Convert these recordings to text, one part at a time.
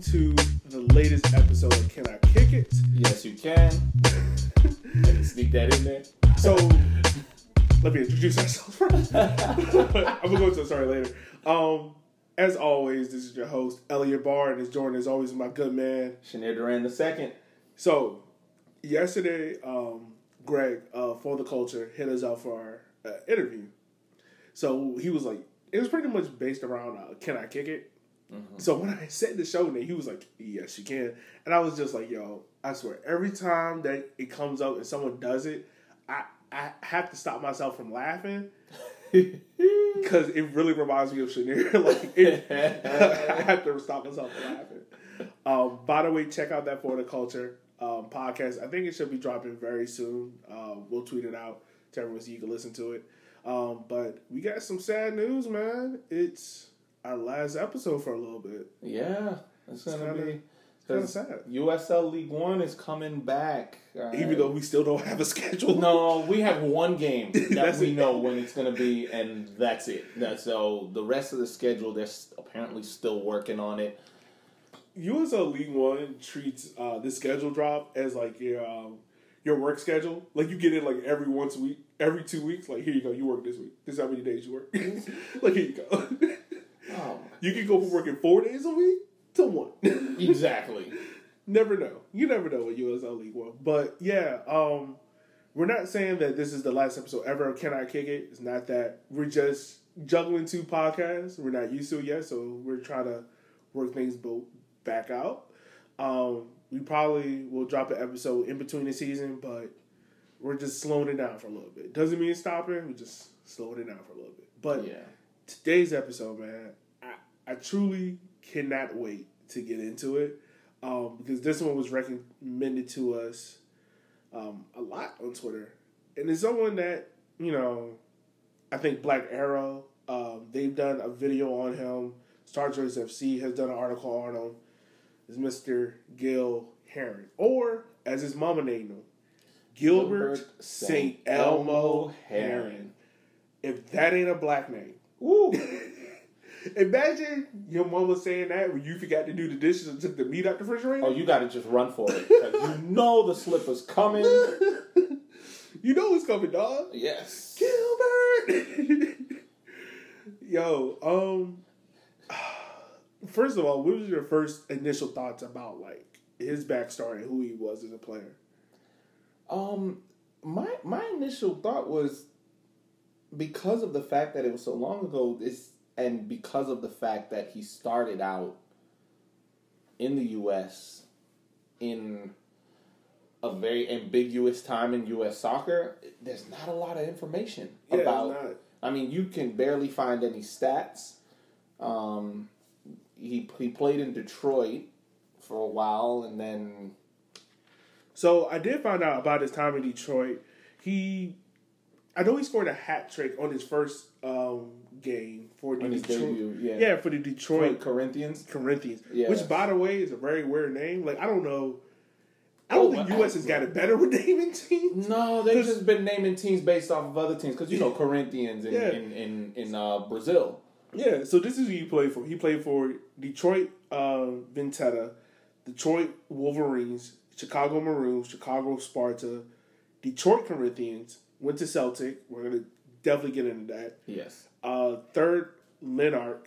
welcome to the latest episode of Can I Kick It? Yes, you can. Sneak that in there. So, let me introduce ourselves first. I'm gonna go into the story later. Um, as always, this is your host Elliot Barr, and as Jordan is always my good man. Shania Duran the second. So, yesterday, um, Greg uh, for the culture hit us up for our uh, interview. So he was like, it was pretty much based around uh, "Can I kick it?" So when I said the show name, he was like, "Yes, you can," and I was just like, "Yo, I swear, every time that it comes up and someone does it, I I have to stop myself from laughing." Because it really reminds me of Chenier. like, it, I have to stop myself from laughing. Um, by the way, check out that For the Culture um, podcast. I think it should be dropping very soon. Uh, we'll tweet it out to everyone so you can listen to it. Um, but we got some sad news, man. It's our last episode for a little bit. Yeah, it's gonna kinda- be. kinda 'cause sad. USL League One is coming back. all Even though we still don't have a schedule. No, we have one game that we it. know when it's going to be, and that's it. That's so the rest of the schedule, they're apparently still working on it. USL League One treats uh, this schedule drop as like your um, your work schedule. Like you get it like every once a week, every two weeks. Like here you go, you work this week. This is how many days you work. like here you go. You can go from working four days a week to one. exactly. never know. You never know what USL League One. But yeah, um, we're not saying that this is the last episode ever. of Can I kick it? It's not that. We're just juggling two podcasts. We're not used to it yet, so we're trying to work things both back out. Um, we probably will drop an episode in between the season, but we're just slowing it down for a little bit. Doesn't mean stopping. We just slowing it down for a little bit. But Yeah. today's episode, man, I, truly cannot wait to get into it um, because this one was recommended to us um, a lot on Twitter, and it's someone that you know, I think Black Arrow, um, they've done a video on him. Star Trek FC has done an article on him. Is Mister Gil Heron, or as his mama named him, Gilbert, Gilbert Elmo Elmo Heron. Heron. If that ain't a black name. Woo. Imagine your mama saying that when you forgot to do the dishes and took the meat out the refrigerator. Oh, you got to just run for it. you know the slipper's coming. you know what's coming, dog. Yes. Gilbert. Yo, um, first of all, what was your first initial thoughts about like his backstory and who he was as a player? Um, my my initial thought was because of the fact that it was so long ago. This and because of the fact that he started out in the U.S. in a very ambiguous time in U.S. soccer. There's not a lot of information Yeah, it's about. not. I mean, you can barely find any stats. Um, he he played in Detroit for a while, and then So I did find out about his time in Detroit. He, I know he scored a hat trick on his first um, game for the Detroit. debut, yeah, Yeah, for the Detroit Detroit Corinthians. Corinthians. Yes. Which, by the way, is a very weird name. Like I don't know. I don't Oh, think U.S. has got it better with naming teams. No, they've just been naming teams based off of other teams because you know Corinthians in Yeah. in in, in uh, Brazil. Yeah, so this is who he played for. He played for Detroit uh, Ventetta, Detroit Wolverines, Chicago Maroons, Chicago Sparta, Detroit Corinthians. Went to Celtic. We're gonna definitely get into that. Yes. Uh, third, Lanark,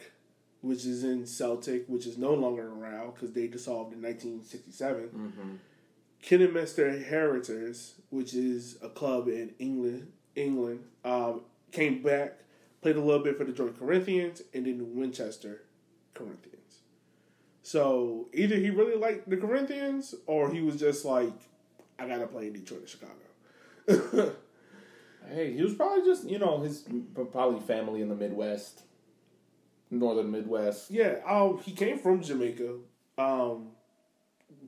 which is in Celtic, which is no longer around because they dissolved in 1967. Mm-hmm. Kidderminster Harriers, which is a club in England, England, um, came back, played a little bit for the Detroit Corinthians, and then Winchester Corinthians. So either he really liked the Corinthians, or he was just like, I gotta play in Detroit or Chicago. Hey, he was probably just you know his probably family in the Midwest, northern Midwest. yeah, um, he came from Jamaica, um,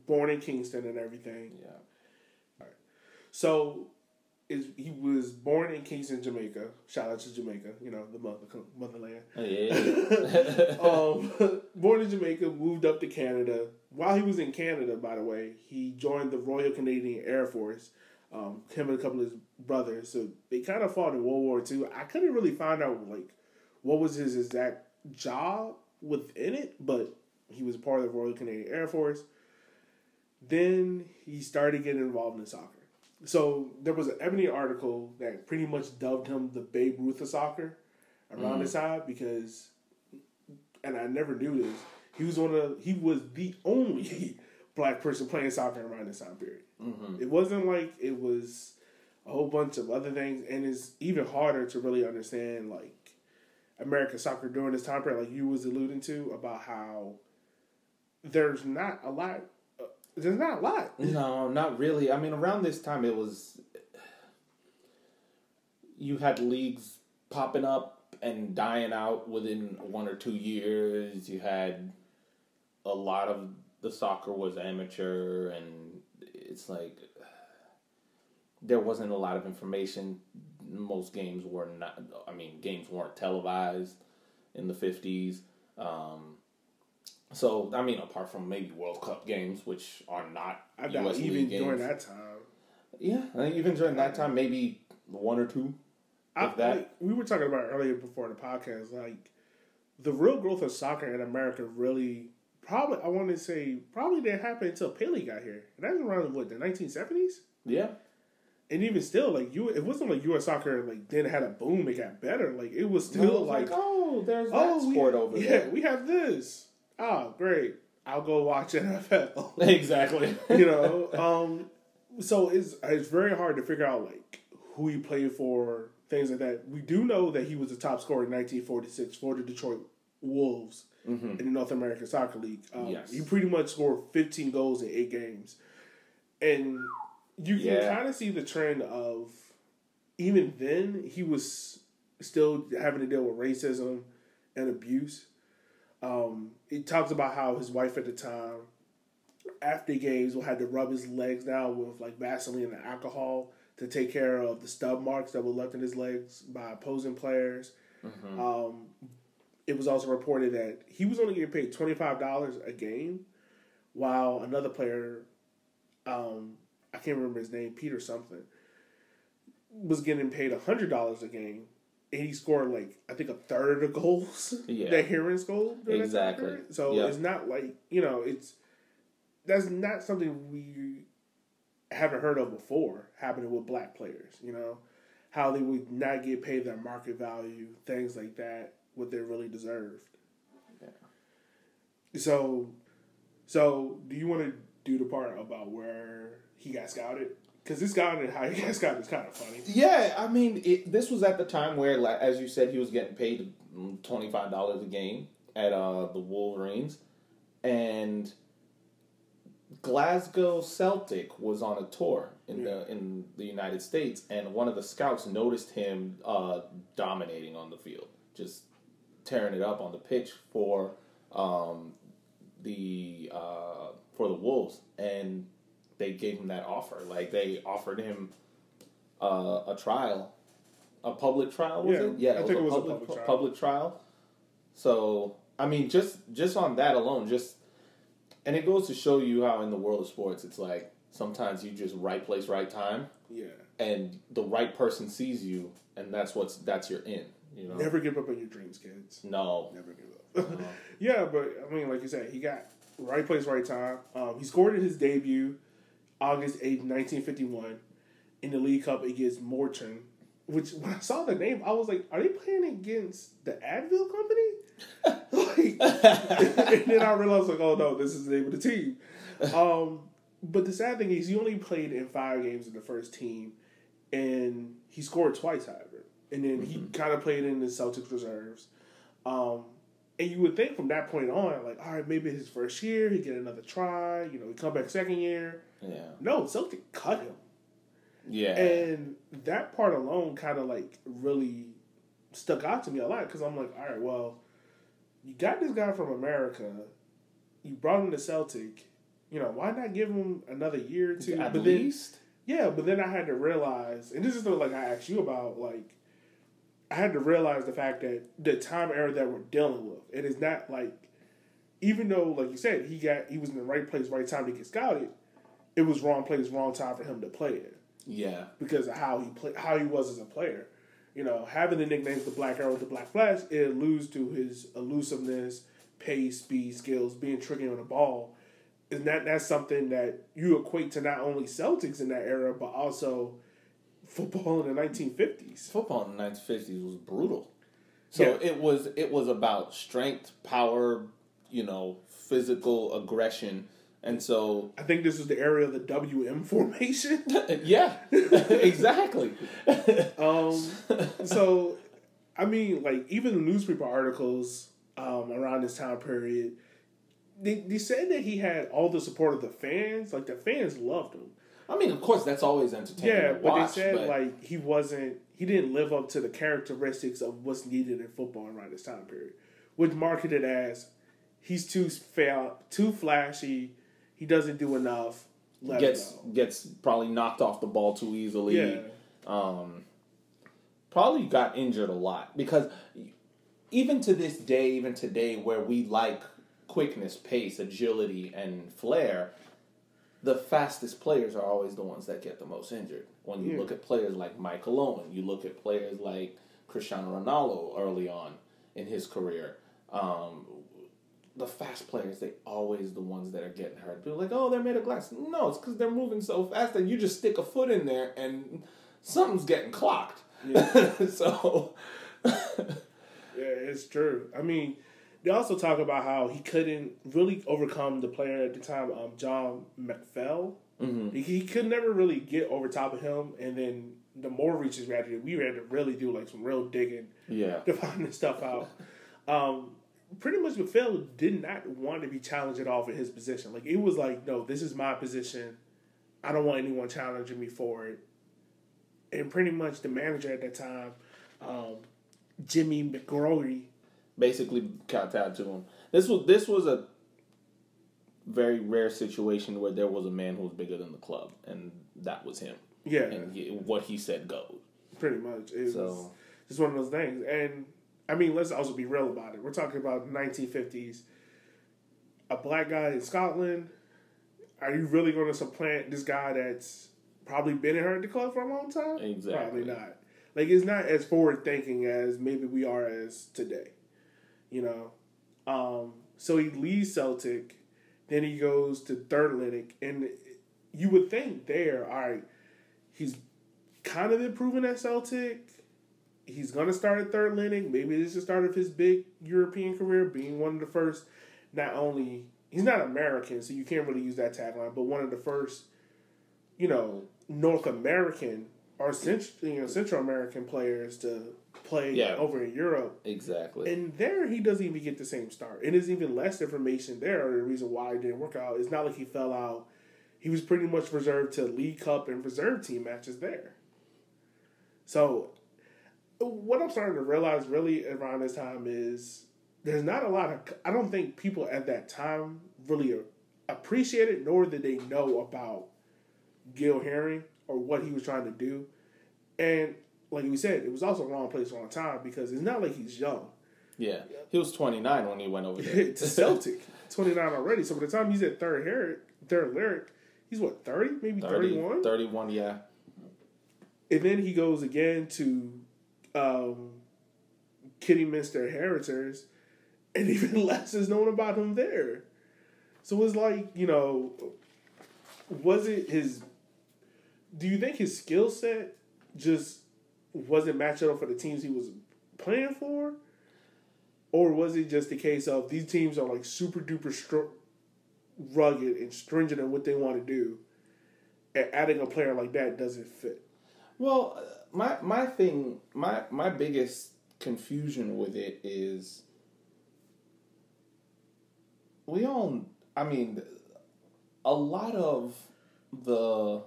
born in Kingston and everything. Yeah. So, is he was born in Kingston, Jamaica. Shout out to Jamaica, you know the mother motherland. Yeah. um, born in Jamaica, moved up to Canada. While he was in Canada, by the way, he joined the Royal Canadian Air Force. Um, him and a couple of his brothers. So they kind of fought in World War II. I couldn't really find out like what was his exact job within it, but he was a part of the Royal Canadian Air Force. Then he started getting involved in soccer. So there was an Ebony article that pretty much dubbed him the Babe Ruth of soccer around this time because, and I never knew this. He was one of he was the only black person playing soccer around this time period. It wasn't like it was a whole bunch of other things, and it's even harder to really understand like American soccer during this time period, like you was alluding to about how there's not a lot. Uh, there's not a lot. No, not really. I mean, around this time, it was you had leagues popping up and dying out within one or two years. You had a lot of the soccer was amateur, and it's like there wasn't a lot of information. Most games were not. I mean, games weren't televised in the fifties. Um, so I mean, apart from maybe World Cup games, which are not I doubt US even league during that time. Yeah, I think even during that time, maybe one or two. I, that- like, we were talking about earlier before the podcast, like the real growth of soccer in America really probably I want to say probably didn't happen until Pele got here. And that's around what the nineteen seventies. Yeah, And even still, like you, it wasn't like U.S. soccer like then had a boom. It got better. Like it was still It was like, oh, there's that oh, sport we, over yeah, there. we have this. Oh, great! I'll go watch NFL. exactly. you know, um, so it's it's very hard to figure out like who he played for, things like that. We do know that he was the top scorer in 1946 for the Detroit Wolves in the North American Soccer League. Um, Yes. he pretty much scored 15 goals in eight games, and you can Yeah. kind of see the trend of even then he was still having to deal with racism and abuse. Um, he talks about how his wife at the time, after games, will had to rub his legs down with like Vaseline and alcohol to take care of the stub marks that were left in his legs by opposing players. Um, it was also reported that he was only getting paid twenty five dollars a game, while another player, um, I can't remember his name, Peter something, was getting paid hundred dollars a game, and he scored like I think a third of the goals Yeah. that Heron scored. during that time Exactly. So Yeah. it's not like you know it's that's not something we haven't heard of before happening with black players. You know how they would not get paid their market value, things like that, what they really deserved. Yeah. So, so do you want to do the part about where he got scouted? Because this guy and how he got scouted is kind of funny. Yeah, I mean, it, this was at the time where, like, as you said, he was getting paid twenty five dollars a game at uh, the Wolverines, and Glasgow Celtic was on a tour in the in the United States, and one of the scouts noticed him uh, dominating on the field, just tearing it up on the pitch for um, the uh, for the Wolves, and they gave him that offer. Like they offered him uh, a trial, a public trial was Yeah, it? Yeah, I think it was a public trial. public trial. So I mean, just just on that alone, just and it goes to show you how in the world of sports, it's like sometimes you just right place, right time, Yeah. And the right person sees you, and that's what's that's your in. You know, Never give up on your dreams, kids. no, Never give up. yeah, but I mean, like you said, he got right place, right time. Um, he scored in his debut August 8th, 1951, in the League Cup against Morton. Which, when I saw the name, I was like, are they playing against the Advil Company? like, and then I realized, like, oh no, this is the name of the team. Um, but the sad thing is, he only played in five games in the first team, and he scored twice, however. And then he kind of played in the Celtics reserves. Um, and you would think from that point on, like, all right, maybe his first year, he get another try. You know, he come back second year. yeah, No, Celtic cut him, yeah, and that part alone kind of like really stuck out to me a lot because I'm like, all right, well, you got this guy from America, you brought him to Celtic. You know, why not give him another year or two? at but then, least. Yeah, but then I had to realize, and this is the like I asked you about, like I had to realize the fact that the time era that we're dealing with, it is not like, even though, like you said, he got he was in the right place, right time to get scouted. It was wrong place, wrong time for him to play it Yeah, because of how he play, how he was as a player. You know, having the nicknames the Black Arrow, the Black Flash, it alludes to his elusiveness, pace, speed, skills, being tricky on the ball, and that that's something that you equate to not only Celtics in that era, but also football in the 1950s. Football in the 1950s was brutal. So yeah. it was it was about strength, power, you know, physical aggression. And so I think this is the era of the WM formation. yeah, exactly. um, so, I mean, like even the newspaper articles um, around this time period, they, they said that he had all the support of the fans. Like the fans loved him. I mean, of course, that's always entertaining. Yeah, but watch, they said but... like he wasn't, he didn't live up to the characteristics of what's needed in football around this time period, which marketed as he's too fail, too flashy. He doesn't do enough. Let gets gets probably knocked off the ball too easily. Yeah. Um, probably got injured a lot because even to this day, even today, where we like quickness, pace, agility, and flair, the fastest players are always the ones that get the most injured. When you yeah. look at players like Michael Owen, you look at players like Cristiano Ronaldo early on in his career. Um, the fast players, they always the ones that are getting hurt. People like, oh, they're made of glass. No, it's because they're moving so fast that you just stick a foot in there and something's getting clocked. Yeah. so. yeah, it's true. I mean, they also talk about how he couldn't really overcome the player at the time, um, John McPhail. Mm-hmm. He, he, could never really get over top of him, and then the more reaches we had to do, we had to really do like some real digging, yeah, to find this stuff out. um, pretty much McPhail did not want to be challenged at all for his position. Like it was like, no, this is my position. I don't want anyone challenging me for it. And pretty much the manager at that time, um, Jimmy McGrory, basically kowtowed to him. This was this was a very rare situation where there was a man who was bigger than the club, and that was him. Yeah, and he, what he said goes. Pretty much. It so, was just one of those things, and I mean, let's also be real about it. We're talking about 1950s. A black guy in Scotland. Are you really going to supplant this guy that's probably been in her at the club for a long time? Exactly. Probably not. Like it's not as forward thinking as maybe we are as today. You know, um, so he leaves Celtic, then he goes to Third Lanark, and you would think there, all right, he's kind of improving at Celtic he's to start at Third Lanark. Maybe this is the start of his big European career, being one of the first. Not only he's not American, so you can't really use that tagline, but one of the first, you know, North American or Central, you know, Central American players to play yeah. over in Europe. Exactly. And there, he doesn't even get the same start. And there's even less information there. The reason why it didn't work out. It's not like he fell out. He was pretty much reserved to League Cup and reserve team matches there. So what I'm starting to realize really around this time is there's not a lot of I don't think people at that time really appreciated nor did they know about Gil Heron or what he was trying to do. And like we said, it was also wrong place, wrong time because it's not like he's young. Yeah, he was 29 when he went over there to Celtic. 29 already. So by the time he's at third Herrick, third lyric, he's what 30, maybe 30, 31. 31, yeah. And then he goes again to um, Kidderminster Harriers, and even less is known about him there. So it's like, you know, was it his. Do you think his skill set just wasn't matching up for the teams he was playing for? Or was it just a case of these teams are like super duper rugged and stringent in what they want to do, and adding a player like that doesn't fit? Well, uh, my my thing, my my biggest confusion with it is we all. I mean, a lot of the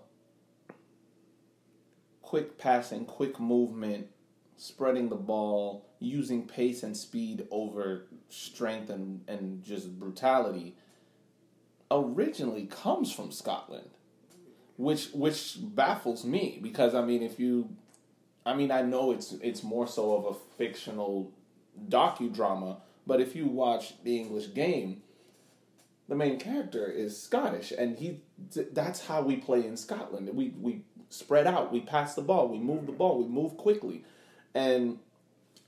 quick passing, quick movement, spreading the ball, using pace and speed over strength and, and just brutality originally comes from Scotland. Which which baffles me because I mean if you I mean, I know it's it's more so of a fictional docudrama, but if you watch the English Game, the main character is Scottish, and he that's how we play in Scotland. We we spread out, we pass the ball, we move the ball, we move quickly, and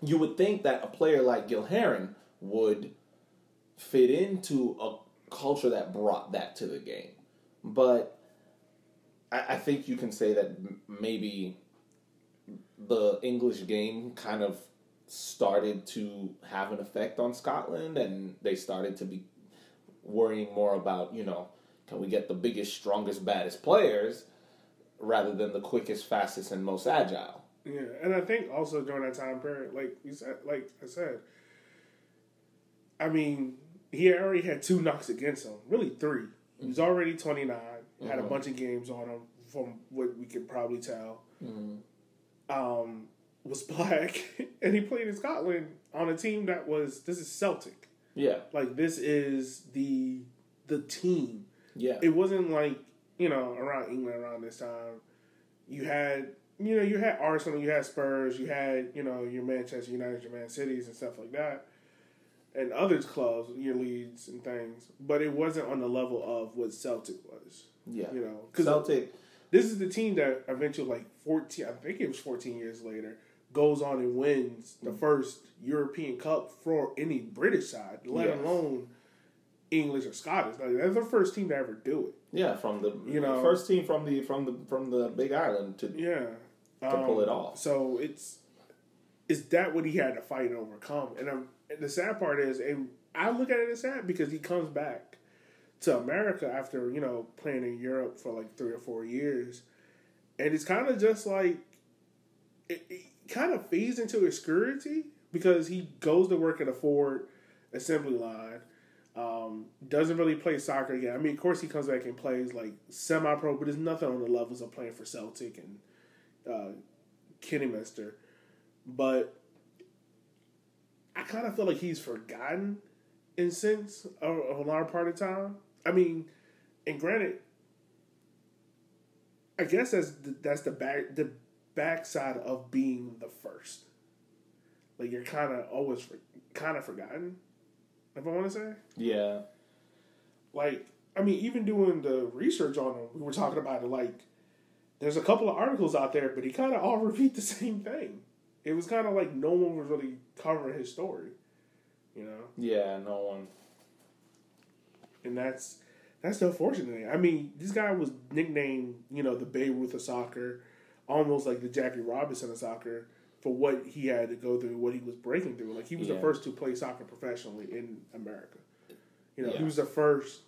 you would think that a player like Gil Heron would fit into a culture that brought that to the game. But I, I think you can say that m- maybe the English game kind of started to have an effect on Scotland, and they started to be worrying more about you know can we get the biggest, strongest, baddest players rather than the quickest, fastest, and most agile. Yeah, and I think also during that time period, like you said, like I said, I mean, he already had two knocks against him, really three. He was already twenty had a Mhm. bunch of games on him, from what we could probably tell. Mm-hmm. Um, was black, and he played in Scotland on a team that was this is Celtic. Yeah, Like this is the the team. yeah, It wasn't like you know around England around this time. You had you know you had Arsenal, you had Spurs, you had you know your Manchester United, your Man Cities, and stuff like that, and others clubs, your Leeds and things. But it wasn't on the level of what Celtic was. yeah. You know, because Celtic. this is the team that eventually, like fourteen, I think it was fourteen years later, goes on and wins the first European Cup for any British side, let Yes. alone English or Scottish. Like, they're the first team to ever do it. Yeah, from the You know- first team from the from the from the Big Island to Yeah, Um, To pull it off. So it's is that what he had to fight and overcome? And, um, and the sad part is, and I look at it as sad because he comes back to America after you know playing in Europe for like three or four years, and it's kind of just like it, it kind of fades into obscurity because he goes to work at a Ford assembly line. Um, doesn't really play soccer again. I mean, of course, he comes back and plays like semi-pro, but there's nothing on the levels of playing for Celtic and uh, Kidderminster. But I kind of feel like he's forgotten in sense of, of a large part of time. I mean, and granted, I guess that's the, that's the back the backside of being the first. Like you're kind of always for, kind of forgotten. If I want to say, yeah, like I mean, even doing the research on him, we were talking about it. Like, there's a couple of articles out there, but he kind of all repeat the same thing. It was kind of like no one was really covering his story, you know. yeah. No one. and that's that's the unfortunate thing. I mean, this guy was nicknamed, you know, the Babe Ruth of soccer, almost like the Jackie Robinson of soccer, for what he had to go through, what he was breaking through. Like he was the first to play soccer professionally in America. You know, Yeah. he was the first.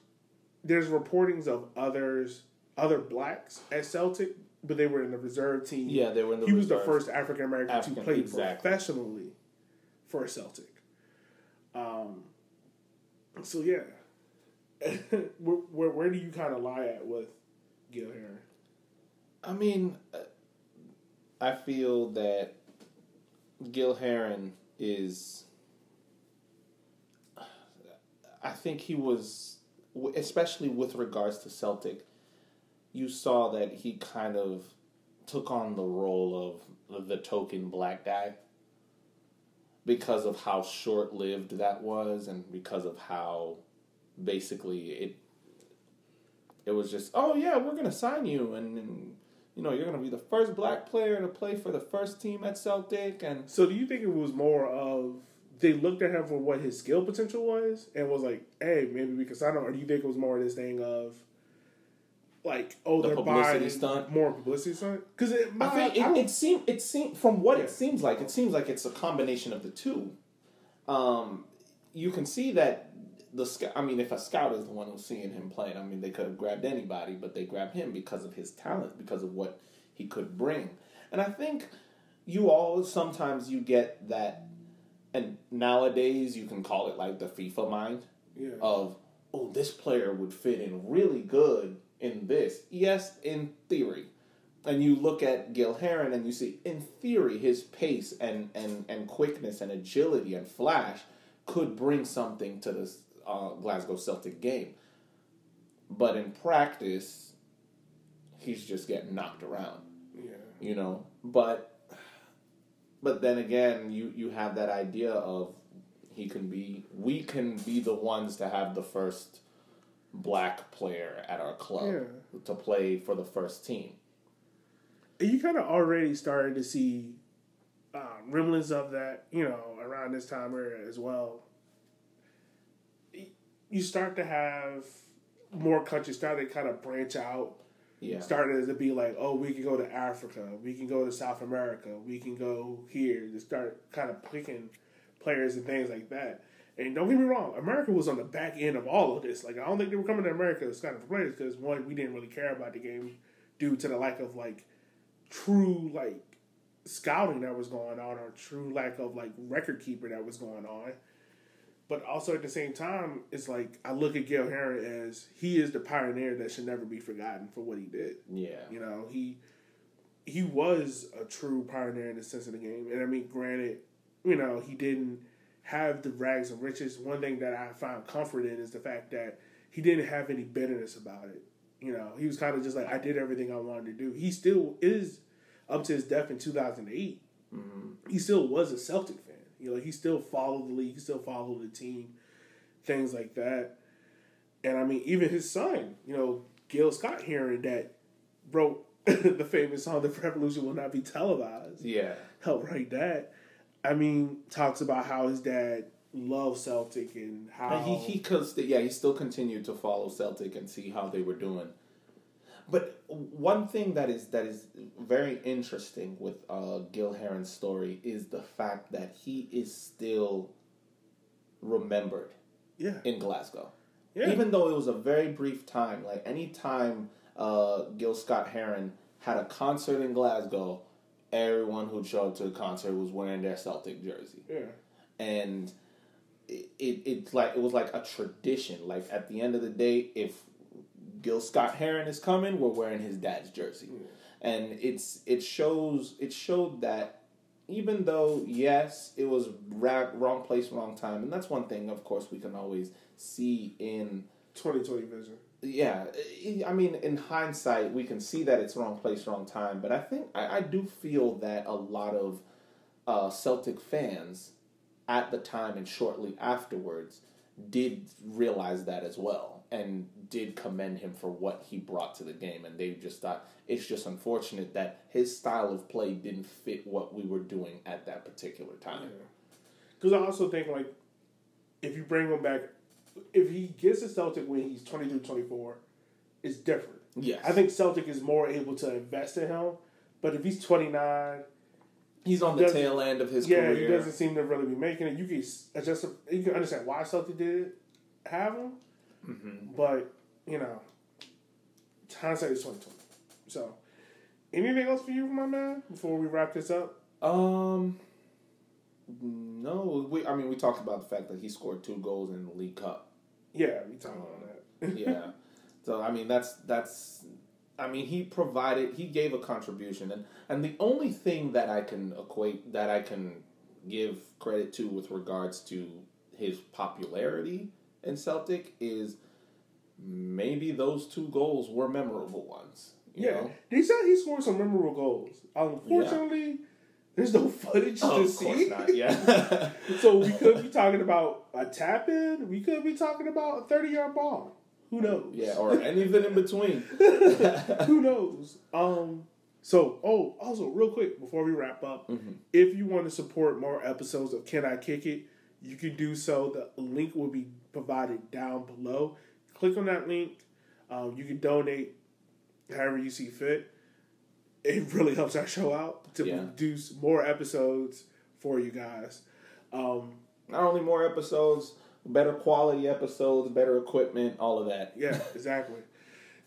There's reportings of others, other blacks at Celtic, but they were in the reserve team. Yeah, they were in the. he was the first African American to play exactly. professionally for Celtic. Um. So yeah, where, where where do you kind of lie at with Gil Heron? I mean, uh, I feel that Gil Heron is. I think he was, especially with regards to Celtic, you saw that he kind of took on the role of the token black guy because of how short lived that was and because of how basically it it was just oh yeah we're gonna sign you and, and you know you're gonna be the first black player to play for the first team at Celtic and So do you think it was more of they looked at him for what his skill potential was and was like, hey, maybe we can sign him, or do you think it was more of this thing of like, oh, The they're publicity buying stunt? more publicity stunt? Because I think it, it seemed it seemed from what Yeah. it seems like it seems like it's a combination of the two. Um, you can see that the scout. I mean, if a scout is the one who's seeing him playing, I mean, they could have grabbed anybody, but they grabbed him because of his talent, because of what he could bring. And I think you all sometimes you get that, and nowadays you can call it like the FIFA mind yeah. of oh this player would fit in really good in this yes in theory and you look at Gil Heron and you see in theory his pace and and and quickness and agility and flash could bring something to this uh, Glasgow Celtic game but in practice he's just getting knocked around yeah. you know but but then again you you have that idea of he can be we can be the ones to have the first black player at our club Yeah. to play for the first team you kind of already started to see um, remnants of that, you know, around this time area as well. You start to have more countries start to kind of branch out. Yeah. Started to be like, oh, we can go to Africa, we can go to South America, we can go here. To start kind of picking players and things like that. And don't get me wrong, America was on the back end of all of this. Like, I don't think they were coming to America as kind of players because one, we didn't really care about the game due to the lack of like true like scouting that was going on or true lack of like record keeper that was going on. But also at the same time, it's like I look at Gil Heron as he is the pioneer that should never be forgotten for what he did. Yeah. You know, he he was a true pioneer in the sense of the game. And I mean, granted, you know, he didn't have the rags and riches. One thing that I find comfort in is the fact that he didn't have any bitterness about it. You know, he was kind of just like, I did everything I wanted to do. He still is, up to his death in 2008, Mm-hmm. he still was a Celtic fan. You know, he still followed the league, he still followed the team, things like that. And I mean, even his son, you know, Gil Scott Heron, that wrote the famous song "The Revolution Will Not Be Televised," Yeah. helped write that. I mean, talks about how his dad loved Celtic and how And he he st- yeah he still continued to follow Celtic and see how they were doing. But one thing that is that is very interesting with uh, Gil Heron's story is the fact that he is still remembered yeah, in Glasgow. yeah, Even though it was a very brief time, like any time uh, Gil Scott Heron had a concert in Glasgow, everyone who showed up to the concert was wearing their Celtic jersey yeah, and it, it it's like it was like a tradition. Like at the end of the day, if Gil Scott Heron is coming, we're wearing his dad's jersey, and it's it shows it showed that even though yes, it was ra- wrong place, wrong time, and that's one thing. Of course, we can always see in twenty twenty vision. yeah, I- I mean, in hindsight, we can see that it's wrong place, wrong time. But I think I, I do feel that a lot of uh, Celtic fans at the time and shortly afterwards did realize that as well and did commend him for what he brought to the game. And they just thought it's just unfortunate that his style of play didn't fit what we were doing at that particular time. Because I also think like if you bring him back, if he gets a Celtic when he's 22, 24, it's different. Yes, I think Celtic is more able to invest in him. But if he's 29, he's on the tail end of his career. yeah, career. he doesn't seem to really be making it. You can adjust. You can understand why Celtic did have him, Mhm. but you know, hindsight is twenty twenty. So, anything else for you, my man? Before we wrap this up, Um, no. We I mean we talked about the fact that he scored two goals in the League Cup. yeah, we talked about that. Yeah. so I mean that's that's I mean he provided he gave a contribution and and the only thing that I can equate that I can give credit to with regards to his popularity in Celtic is maybe those two goals were memorable ones. You yeah, know? he said he scored some memorable goals. Unfortunately, there's no footage Oh, to see. not. Yeah. So we could be talking about a tap in. We could be talking about a thirty yard ball. Who knows? yeah, or anything in between. Who knows? Um. So, oh, also, real quick before we wrap up, Mhm. if you want to support more episodes of Can I Kick It, you can do so. The link will be provided down below. Click on that link. Um, you can donate however you see fit. It really helps our show out to Yeah. produce more episodes for you guys. Um, Not only more episodes, better quality episodes, better equipment, all of that. yeah, exactly.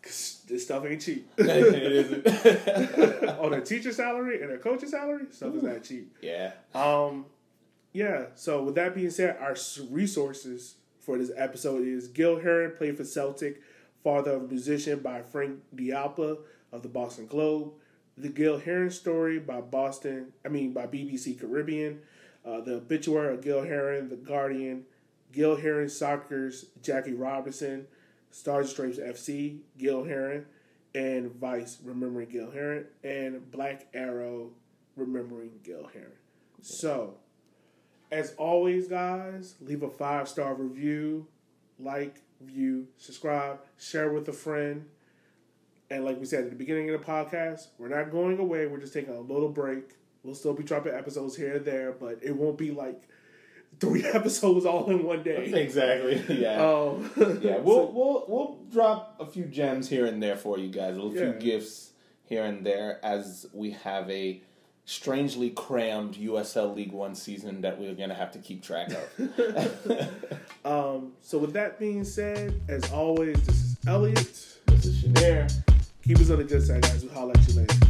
Cause this stuff ain't cheap. it isn't. on a teacher salary and a coach's salary, stuff is not cheap. yeah. Um, yeah. So with that being said, our resources for this episode is Gil Heron, played for Celtic, father of a musician by Frank Dell'Apa of the Boston Globe. The Gil Heron story by Boston, I mean by BBC Caribbean. Uh, the obituary of Gil Heron, The Guardian. Gil Heron Soccer's Jackie Robinson, Stars Stripes FC, Gil Heron, and Vice Remembering Gil Heron, and Black Arrow Remembering Gil Heron. So, as always, guys, leave a five star review, like, view, subscribe, share with a friend. And like we said at the beginning of the podcast, we're not going away. We're just taking a little break. We'll still be dropping episodes here and there, but it won't be like three episodes all in one day. Exactly. Yeah. Um, yeah. We'll we'll we'll drop a few gems here and there for you guys. A few Yeah. gifts here and there as we have a strangely crammed USL League One season that we're gonna have to keep track of. um, so with that being said, as always, this is Elliot. this is Shanair. Keep us on the good side, guys. We'll holler at you later.